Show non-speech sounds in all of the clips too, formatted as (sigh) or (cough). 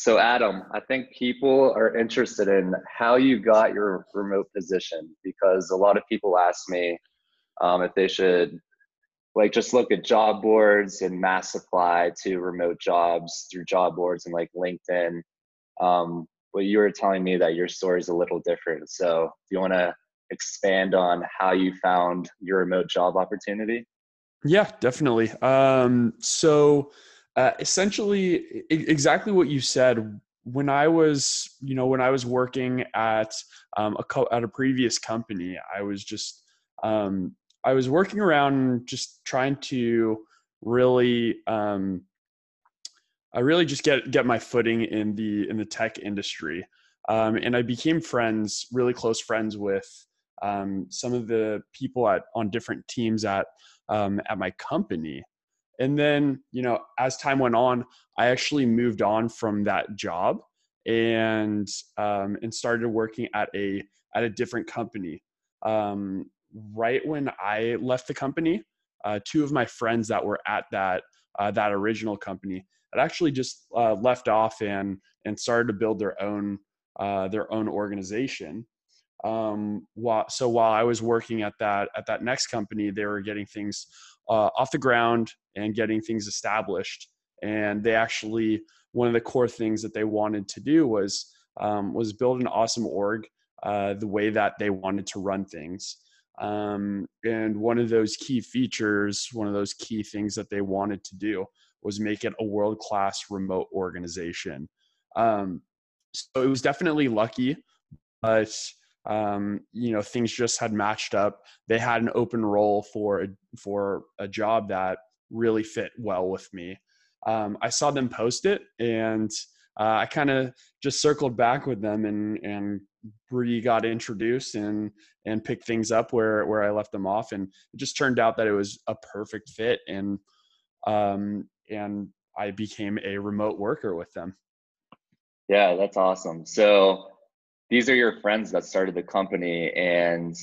So, Adam, I think people are interested in how you got your remote position because a lot of people ask me um, if they should like just look at job boards and mass apply to remote jobs through job boards and like LinkedIn. Um, but you were telling me that your story is a little different. So, do you want to expand on how you found your remote job opportunity? Yeah, definitely. Um, so, uh, essentially, exactly what you said. When I was, you know, when I was working at um, a co- at a previous company, I was just, um, I was working around just trying to really, um, I really just get get my footing in the in the tech industry, um, and I became friends, really close friends with um, some of the people at on different teams at um, at my company and then you know as time went on i actually moved on from that job and um, and started working at a at a different company. Um, right when i left the company uh, two of my friends that were at that uh, that original company had actually just uh, left off and and started to build their own uh, their own organization. Um, while, so while I was working at that at that next company, they were getting things uh, off the ground and getting things established. And they actually one of the core things that they wanted to do was um, was build an awesome org uh, the way that they wanted to run things. Um, and one of those key features, one of those key things that they wanted to do was make it a world class remote organization. Um, so it was definitely lucky, but um, you know things just had matched up. They had an open role for a, for a job that really fit well with me. Um, i saw them post it and uh, i kind of just circled back with them and and re got introduced and and picked things up where where i left them off. And it just turned out that it was a perfect fit and um and i became a remote worker with them. Yeah that's awesome. So these are your friends that started the company and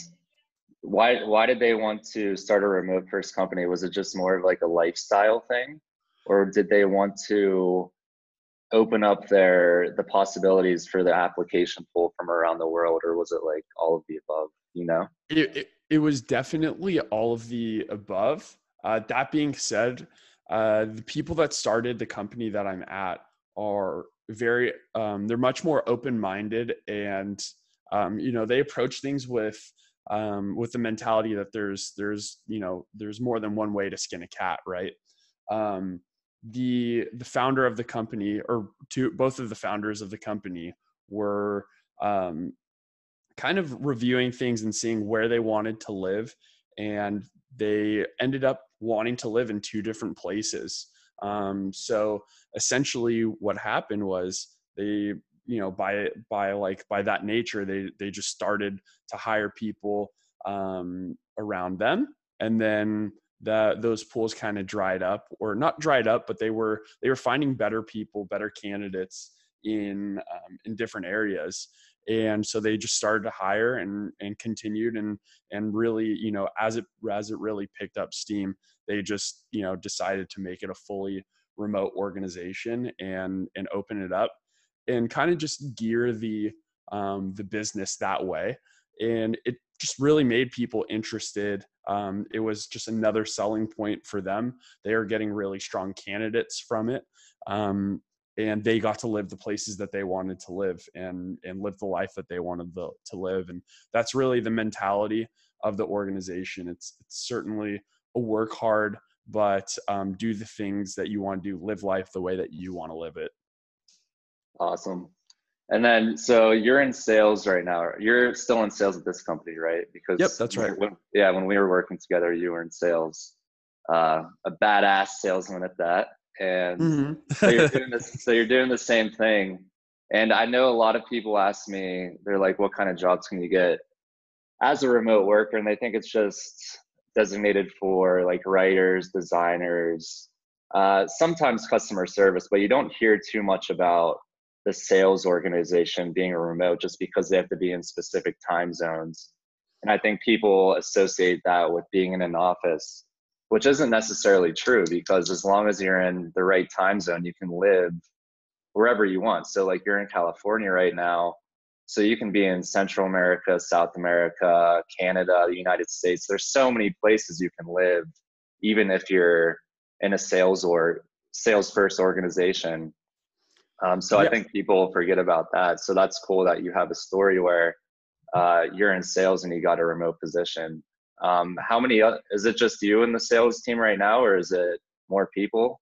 why why did they want to start a remote first company? Was it just more of like a lifestyle thing? Or did they want to open up their the possibilities for the application pool from around the world or was it like all of the above you know? It, it, it was definitely all of the above. Uh, that being said uh, the people that started the company that i'm at are very um, they're much more open-minded and um, you know they approach things with um, with the mentality that there's there's you know there's more than one way to skin a cat right? Um, the the founder of the company or two both of the founders of the company were um, kind of reviewing things and seeing where they wanted to live and they ended up wanting to live in two different places um, so essentially, what happened was they, you know, by by like by that nature, they they just started to hire people um, around them, and then that those pools kind of dried up, or not dried up, but they were they were finding better people, better candidates in um, in different areas and so they just started to hire and and continued and and really you know as it as it really picked up steam they just you know decided to make it a fully remote organization and and open it up and kind of just gear the um, the business that way. And it just really made people interested. Um, it was just another selling point for them. They are getting really strong candidates from it. Um, and they got to live the places that they wanted to live and and live the life that they wanted to, to live. And that's really the mentality of the organization. It's it's certainly a work hard but um, do the things that you want to do live life the way that you want to live it. Awesome. And then so you're in sales right now. You're still in sales at this company right? Because yep that's right. when, yeah when we were working together you were in sales. Uh, a badass salesman at that and mm-hmm. so you're doing (laughs) this so you're doing the same thing. And i know a lot of people ask me they're like what kind of jobs can you get as a remote worker? And they think it's just designated for like writers designers uh, sometimes customer service but you don't hear too much about the sales organization being a remote just because they have to be in specific time zones. And i think people associate that with being in an office which isn't necessarily true because as long as you're in the right time zone, you can live wherever you want. So like you're in California right now, so you can be in Central America, South America, Canada, the United States. There's so many places you can live, even if you're in a sales or sales first organization. Um, so yeah. I think people forget about that. So that's cool that you have a story where uh, you're in sales and you got a remote position. Um, how many? Uh, is it just you and the sales team right now, or is it more people?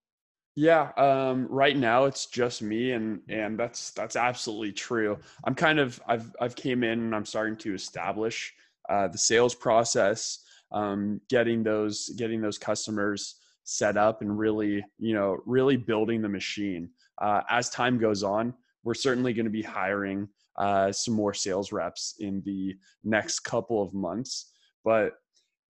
Yeah, um, right now it's just me, and and that's that's absolutely true. I'm kind of I've I've came in and I'm starting to establish uh, the sales process, um, getting those getting those customers set up, and really you know really building the machine. Uh, as time goes on, we're certainly going to be hiring uh, some more sales reps in the next couple of months, but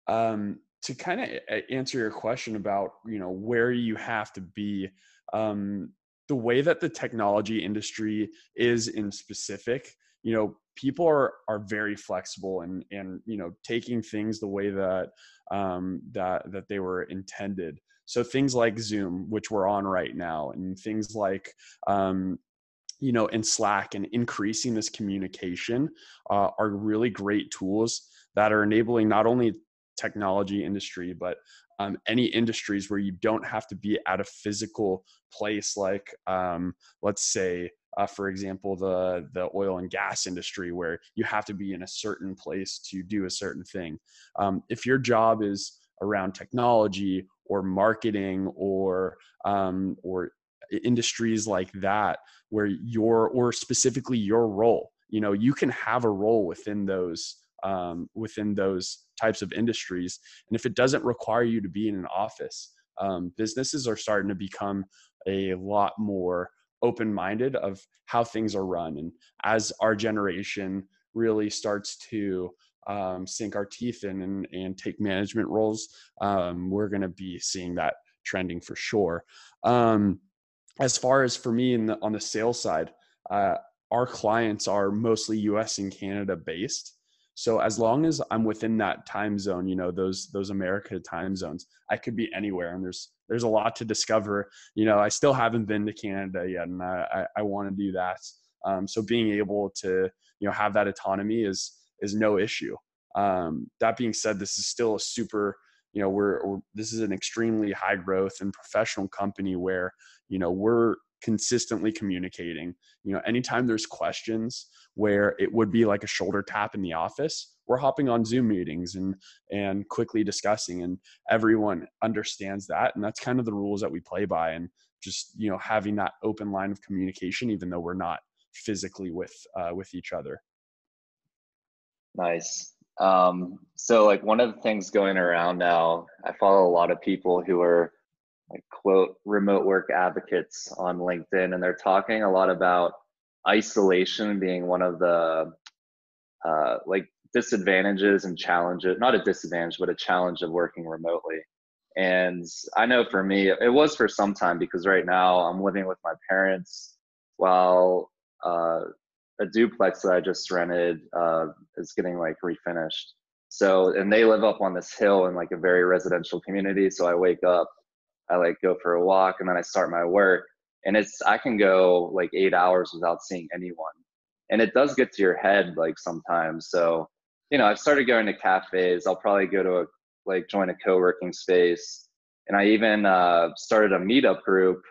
um, to kind of answer your question about you know where you have to be um, the way that the technology industry is in specific you know people are are very flexible and and you know taking things the way that um, that that they were intended. So things like zoom which we're on right now and things like um, you know in slack and increasing this communication uh, are really great tools that are enabling not only technology industry, but um, any industries where you don't have to be at a physical place, like um, let's say, uh, for example, the the oil and gas industry, where you have to be in a certain place to do a certain thing. Um, if your job is around technology or marketing or um, or industries like that, where your or specifically your role, you know, you can have a role within those um, within those types of industries. And if it doesn't require you to be in an office, um, businesses are starting to become a lot more open minded of how things are run. And as our generation really starts to um, sink our teeth in and, and take management roles, um, we're going to be seeing that trending for sure. Um, as far as for me the, on the sales side, uh, our clients are mostly US and Canada based. So as long as I'm within that time zone, you know, those those America time zones, I could be anywhere and there's there's a lot to discover. You know, I still haven't been to Canada yet and I I, I want to do that. Um, so being able to, you know, have that autonomy is is no issue. Um, that being said, this is still a super, you know, we're, we're this is an extremely high growth and professional company where, you know, we're consistently communicating. You know, anytime there's questions where it would be like a shoulder tap in the office, we're hopping on Zoom meetings and and quickly discussing and everyone understands that and that's kind of the rules that we play by and just, you know, having that open line of communication even though we're not physically with uh, with each other. Nice. Um, so like one of the things going around now, I follow a lot of people who are like quote remote work advocates on LinkedIn, and they're talking a lot about isolation being one of the uh, like disadvantages and challenges not a disadvantage but a challenge of working remotely. And i know for me it was for some time because right now i'm living with my parents while uh, a duplex that i just rented uh, is getting like refinished. So and they live up on this hill in like a very residential community so i wake up I like go for a walk and then I start my work. And it's I can go like eight hours without seeing anyone. And it does get to your head like sometimes. So, you know, I've started going to cafes. I'll probably go to a like join a co-working space. And I even uh, started a meetup group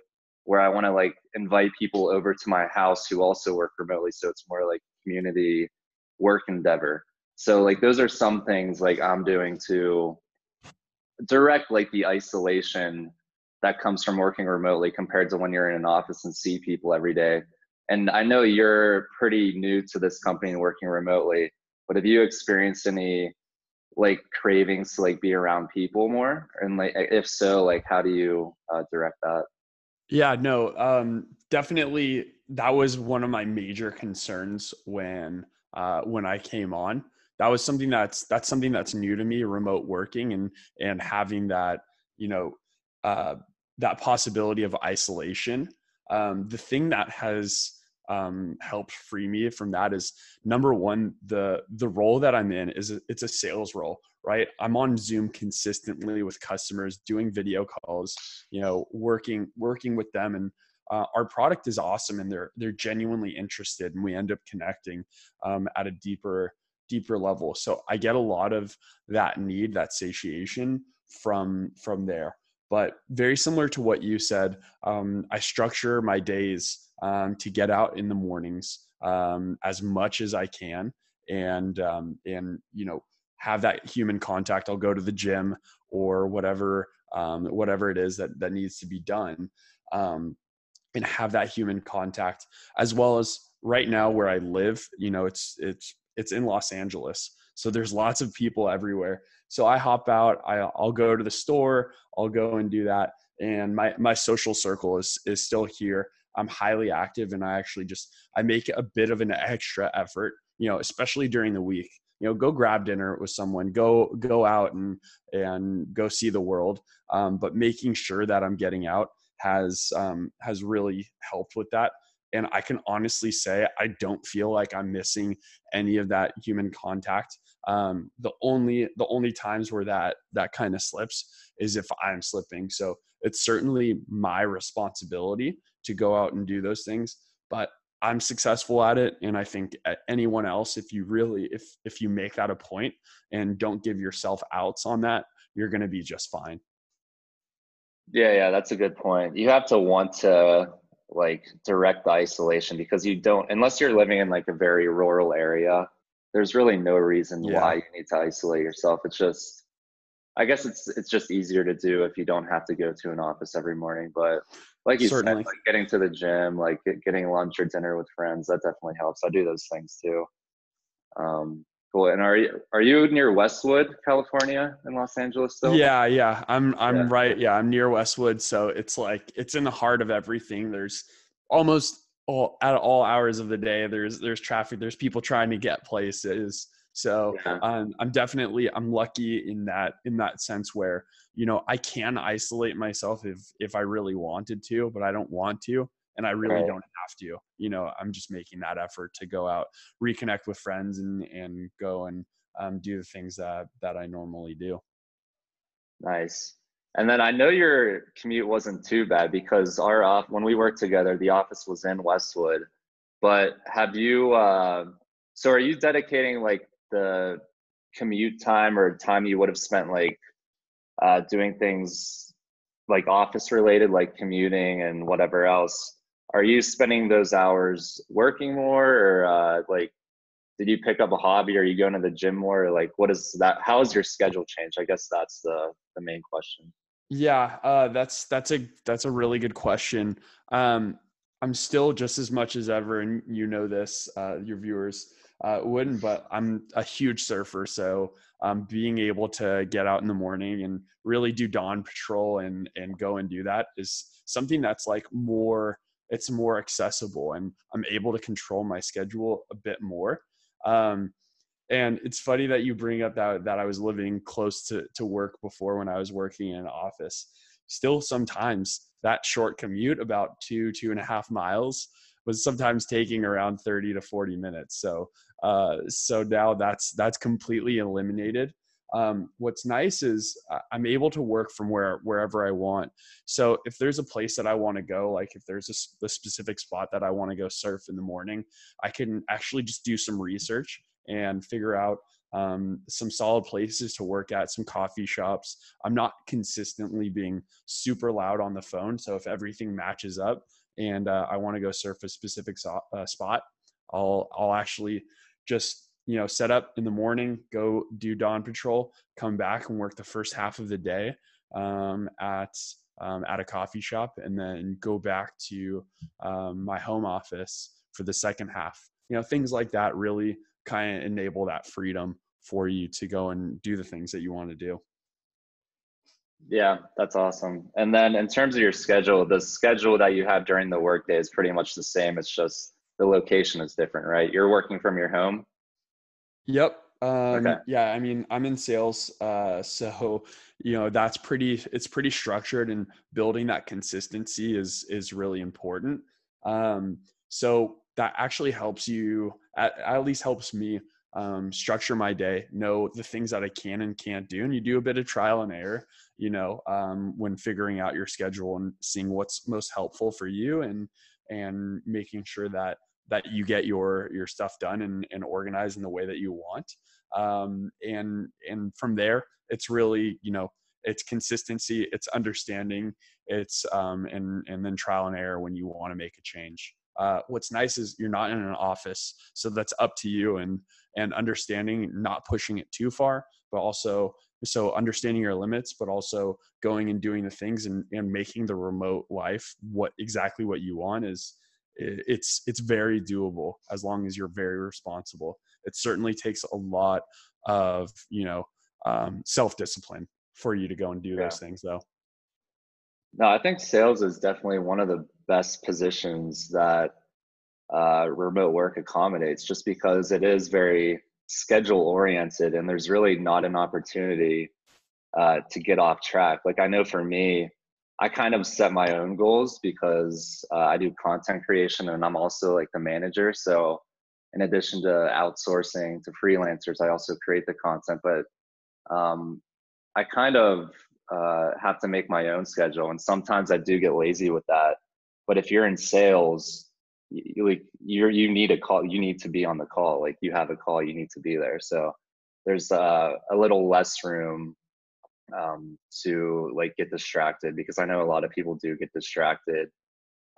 where I want to like invite people over to my house who also work remotely. So it's more like community work endeavor. So like those are some things like I'm doing to direct like the isolation that comes from working remotely compared to when you're in an office and see people every day. And I know you're pretty new to this company and working remotely, but have you experienced any like cravings to like be around people more? And like, if so, like, how do you uh, direct that? Yeah, no, um, definitely. That was one of my major concerns when uh, when I came on. That was something that's that's something that's new to me, remote working and and having that you know uh, that possibility of isolation. Um, the thing that has um, helped free me from that is number one, the the role that I'm in is a, it's a sales role, right? I'm on Zoom consistently with customers, doing video calls, you know, working working with them, and uh, our product is awesome and they're they're genuinely interested and we end up connecting um, at a deeper deeper level so i get a lot of that need that satiation from from there but very similar to what you said um, i structure my days um, to get out in the mornings um, as much as i can and um, and you know have that human contact. I'll go to the gym or whatever um, whatever it is that that needs to be done um, and have that human contact as well as right now where i live you know it's it's it's in los angeles so there's lots of people everywhere. So i hop out I, i'll go to the store i'll go and do that. And my my social circle is is still here. I'm highly active and i actually just i make a bit of an extra effort you know especially during the week. You know go grab dinner with someone go go out and and go see the world. Um, but making sure that i'm getting out has um, has really helped with that. And i can honestly say i don't feel like i'm missing any of that human contact um, the only the only times where that that kind of slips is if i'm slipping so it's certainly my responsibility to go out and do those things but I'm successful at it and I think anyone else if you really if if you make that a point and don't give yourself outs on that you're going to be just fine. Yeah, yeah, that's a good point. You have to want to like direct the isolation because you don't unless you're living in like a very rural area, there's really no reason yeah. why you need to isolate yourself. It's just I guess it's it's just easier to do if you don't have to go to an office every morning, but like you Certainly. said, like getting to the gym, like getting lunch or dinner with friends, that definitely helps. I do those things too. Um, cool. And are you are you near Westwood, California, in Los Angeles still? Yeah, yeah. I'm I'm yeah. right. Yeah, I'm near Westwood, so it's like it's in the heart of everything. There's almost all at all hours of the day. There's there's traffic. There's people trying to get places. So yeah. um, I'm definitely I'm lucky in that in that sense where you know I can isolate myself if if I really wanted to, but I don't want to, and I really right. don't have to. You know, I'm just making that effort to go out, reconnect with friends, and and go and um, do the things that that I normally do. Nice. And then I know your commute wasn't too bad because our when we worked together, the office was in Westwood. But have you? Uh, so are you dedicating like the commute time or time you would have spent like uh, doing things like office related, like commuting and whatever else, are you spending those hours working more or uh, like did you pick up a hobby? Are you going to the gym more? Or like what is that? How has your schedule changed? I guess that's the the main question. Yeah, uh, that's that's a that's a really good question. Um, I'm still just as much as ever, and you know this, uh, your viewers uh, wouldn't, but I'm a huge surfer. So um, being able to get out in the morning and really do dawn patrol and, and go and do that is something that's like more, it's more accessible and I'm able to control my schedule a bit more. Um, and it's funny that you bring up that, that I was living close to, to work before when I was working in an office. Still sometimes that short commute, about two, two and a half miles, was sometimes taking around 30 to 40 minutes. So uh, so now that's that's completely eliminated. Um, what's nice is I'm able to work from where wherever I want. So if there's a place that I want to go, like if there's a, a specific spot that I want to go surf in the morning, I can actually just do some research and figure out um, some solid places to work at, some coffee shops. I'm not consistently being super loud on the phone. So if everything matches up and uh, I want to go surf a specific so- uh, spot, I'll I'll actually just you know set up in the morning, go do dawn patrol, come back and work the first half of the day um, at um, at a coffee shop, and then go back to um, my home office for the second half. You know things like that really kind of enable that freedom for you to go and do the things that you want to do. Yeah, that's awesome. And then in terms of your schedule, the schedule that you have during the workday is pretty much the same. It's just the location is different, right? You're working from your home. Yep. Um, okay. Yeah, I mean, I'm in sales, uh, so you know that's pretty. It's pretty structured, and building that consistency is is really important. Um, so that actually helps you. At, at least helps me um, structure my day, know the things that I can and can't do, and you do a bit of trial and error, you know, um, when figuring out your schedule and seeing what's most helpful for you, and and making sure that that you get your your stuff done and, and organized in the way that you want. Um, and and from there, it's really you know it's consistency, it's understanding, it's um, and and then trial and error when you want to make a change. Uh, what's nice is you're not in an office, so that's up to you and and understanding, not pushing it too far, but also so understanding your limits, but also going and doing the things and, and making the remote life what exactly what you want is it's it's very doable as long as you're very responsible. It certainly takes a lot of you know um, self discipline for you to go and do yeah. those things though no i think sales is definitely one of the best positions that uh, remote work accommodates just because it is very schedule oriented and there's really not an opportunity uh, to get off track like i know for me i kind of set my own goals because uh, i do content creation and i'm also like the manager so in addition to outsourcing to freelancers i also create the content but um, I kind of uh, have to make my own schedule, and sometimes I do get lazy with that. But if you're in sales, you, like you're you need a call, you need to be on the call. Like you have a call, you need to be there. So there's uh, a little less room um, to like get distracted because I know a lot of people do get distracted.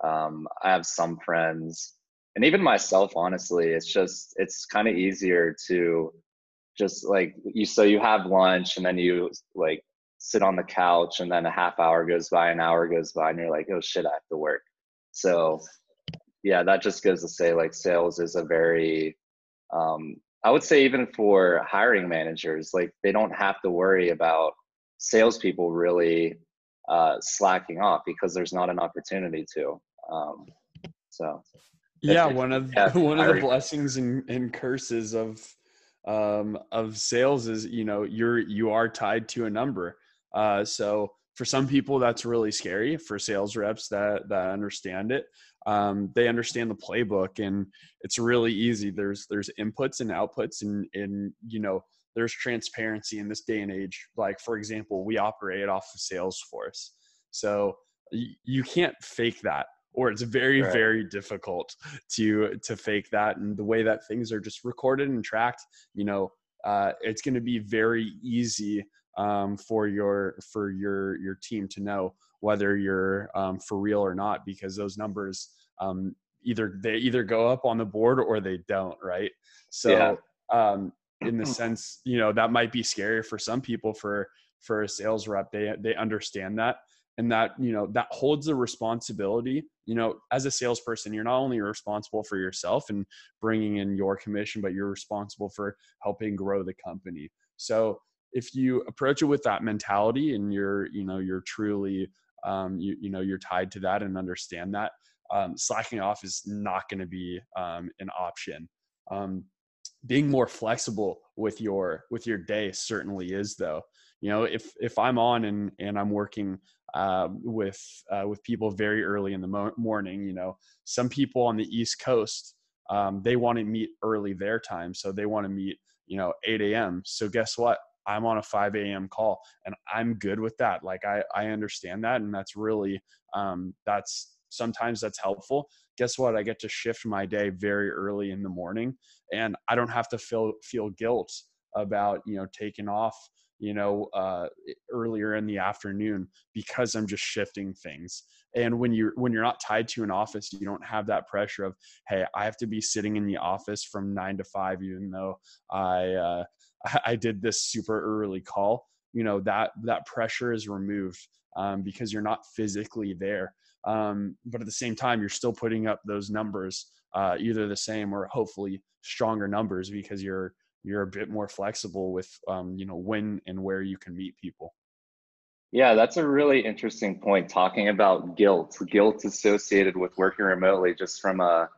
Um, I have some friends, and even myself, honestly, it's just it's kind of easier to just like you so you have lunch and then you like sit on the couch and then a half hour goes by an hour goes by and you're like oh shit i have to work so yeah that just goes to say like sales is a very um, i would say even for hiring managers like they don't have to worry about salespeople really uh, slacking off because there's not an opportunity to um, so. Yeah one of (laughs) one of the blessings and, and curses of um, of sales is you know you're you are tied to a number. Uh, so for some people that's really scary for sales reps that that understand it. Um, they understand the playbook and it's really easy. There's there's inputs and outputs and and you know there's transparency in this day and age. Like for example we operate off of salesforce. So you can't fake that or it's very right. very difficult to to fake that. And the way that things are just recorded and tracked you know uh, it's going to be very easy um, for your for your your team to know whether you're um, for real or not because those numbers um, either they either go up on the board or they don't right? So yeah. Um, in the (clears throat) sense you know that might be scary for some people for for a sales rep they they understand that. And that you know that holds the responsibility you know as a salesperson you're not only responsible for yourself and bringing in your commission but you're responsible for helping grow the company. So if you approach it with that mentality and you're you know you're truly um, you, you know you're tied to that and understand that um, slacking off is not going to be um, an option. Um, being more flexible with your with your day certainly is though. You know if if i'm on and and i'm working uh, with uh, with people very early in the mo- morning you know some people on the east coast um, they want to meet early their time so they want to meet you know 8 a.m so guess what i'm on a 5 a.m call and i'm good with that. Like i i understand that and that's really um, that's sometimes that's helpful. Guess what? I get to shift my day very early in the morning and i don't have to feel feel guilt about you know taking off you know uh, earlier in the afternoon because i'm just shifting things. And when you're when you're not tied to an office you don't have that pressure of hey i have to be sitting in the office from nine to five even though i uh, (laughs) i did this super early call you know that that pressure is removed um, because you're not physically there um, but at the same time you're still putting up those numbers uh, either the same or hopefully stronger numbers because you're you're a bit more flexible with um, you know when and where you can meet people. Yeah that's a really interesting point talking about guilt. Guilt associated with working remotely just from a,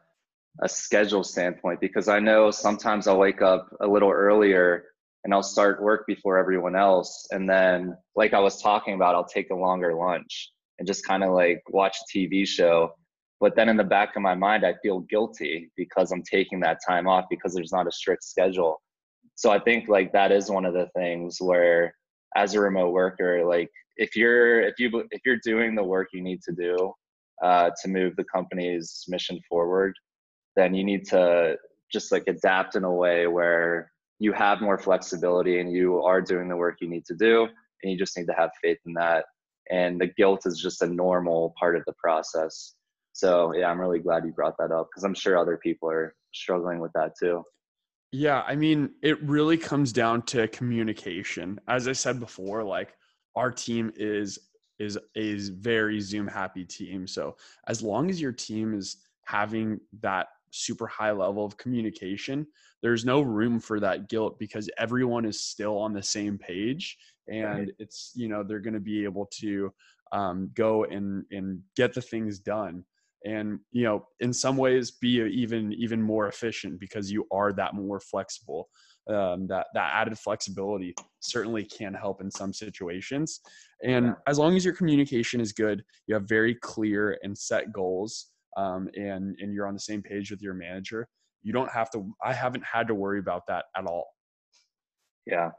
a schedule standpoint because i know sometimes i'll wake up a little earlier and i'll start work before everyone else. And then like i was talking about i'll take a longer lunch and just kind of like watch a tv show. But then in the back of my mind i feel guilty because i'm taking that time off because there's not a strict schedule. So I think like that is one of the things where as a remote worker, like if you're if you if you're doing the work you need to do uh, to move the company's mission forward, then you need to just like adapt in a way where you have more flexibility and you are doing the work you need to do and you just need to have faith in that. And the guilt is just a normal part of the process. So yeah i'm really glad you brought that up because i'm sure other people are struggling with that too. Yeah i mean it really comes down to communication. As i said before like our team is is a very zoom happy team. So as long as your team is having that super high level of communication there's no room for that guilt because everyone is still on the same page. And right. it's you know they're going to be able to um, go and and get the things done. And you know in some ways be even even more efficient because you are that more flexible. Um, that that added flexibility certainly can help in some situations. And as long as your communication is good you have very clear and set goals um, and and you're on the same page with your manager you don't have to i haven't had to worry about that at all. Yeah.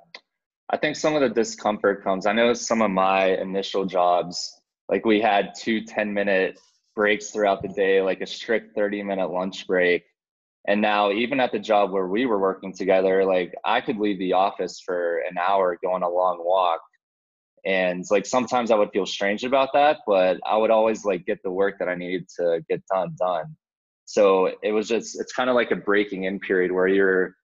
I think some of the discomfort comes i know some of my initial jobs like we had two 10 minute breaks throughout the day like a strict 30 minute lunch break. And now even at the job where we were working together like i could leave the office for an hour going a long walk and like sometimes i would feel strange about that but i would always like get the work that i needed to get done done. So it was just it's kind of like a breaking in period where you're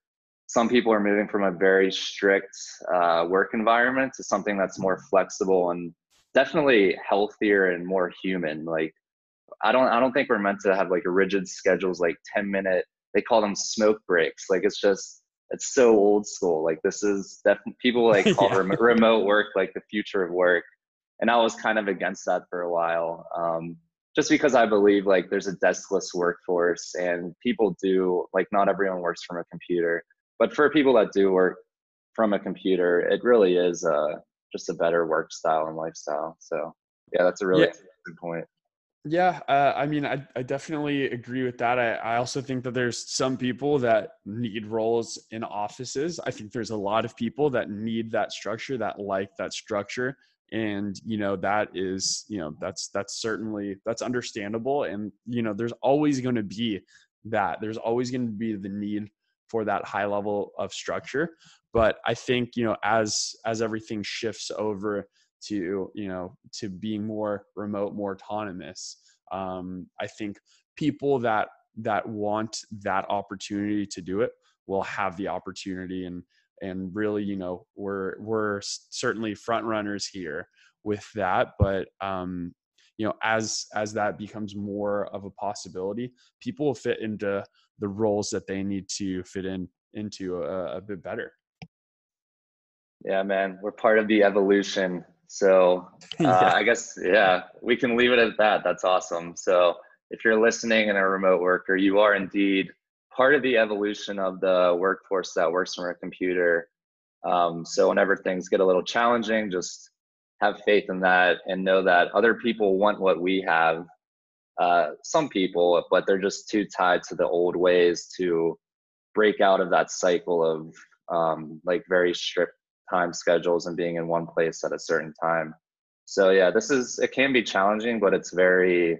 some people are moving from a very strict uh, work environment to something that's more flexible and definitely healthier and more human. Like i don't i don't think we're meant to have like rigid schedules like 10 minute they call them smoke breaks. Like it's just it's so old school. Like this is definitely people like (laughs) call yeah. remote, remote work like the future of work, and I was kind of against that for a while, um, just because I believe like there's a deskless workforce and people do like not everyone works from a computer, but for people that do work from a computer, it really is uh, just a better work style and lifestyle. So yeah, that's a really yeah. good point. Yeah, uh, I mean, I, I definitely agree with that. I, I also think that there's some people that need roles in offices. I think there's a lot of people that need that structure, that like that structure. And, you know, that is, you know, that's, that's certainly, that's understandable. And, you know, there's always going to be that. There's always going to be the need for that high level of structure. But I think, you know, as, as everything shifts over to you know to being more remote more autonomous. Um, i think people that that want that opportunity to do it will have the opportunity and and really you know we're we're certainly front runners here with that but um you know as as that becomes more of a possibility people will fit into the roles that they need to fit in into a, a bit better. Yeah man we're part of the evolution so (laughs) uh, yeah. I guess, yeah, we can leave it at that. That's awesome. So if you're listening and a remote worker, you are indeed part of the evolution of the workforce that works from a computer. Um, so whenever things get a little challenging, just have faith in that and know that other people want what we have. Uh, some people, but they're just too tied to the old ways to break out of that cycle of um, like very strict time schedules and being in one place at a certain time. So yeah, this is it can be challenging, but it's very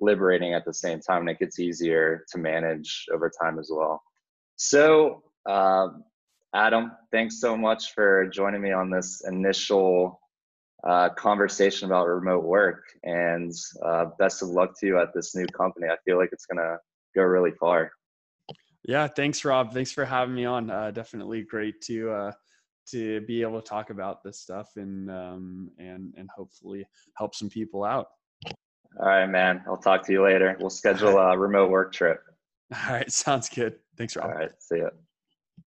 liberating at the same time, and it gets easier to manage over time as well. So um, Adam, thanks so much for joining me on this initial uh, conversation about remote work, and uh, best of luck to you at this new company. I feel like it's gonna go really far. Yeah, thanks, Rob. Thanks for having me on. Uh, definitely great to uh, to be able to talk about this stuff and um, and and hopefully help some people out. All right, man. I'll talk to you later. We'll schedule a remote work trip. (laughs) All right, sounds good. Thanks, Rob. All right, see ya.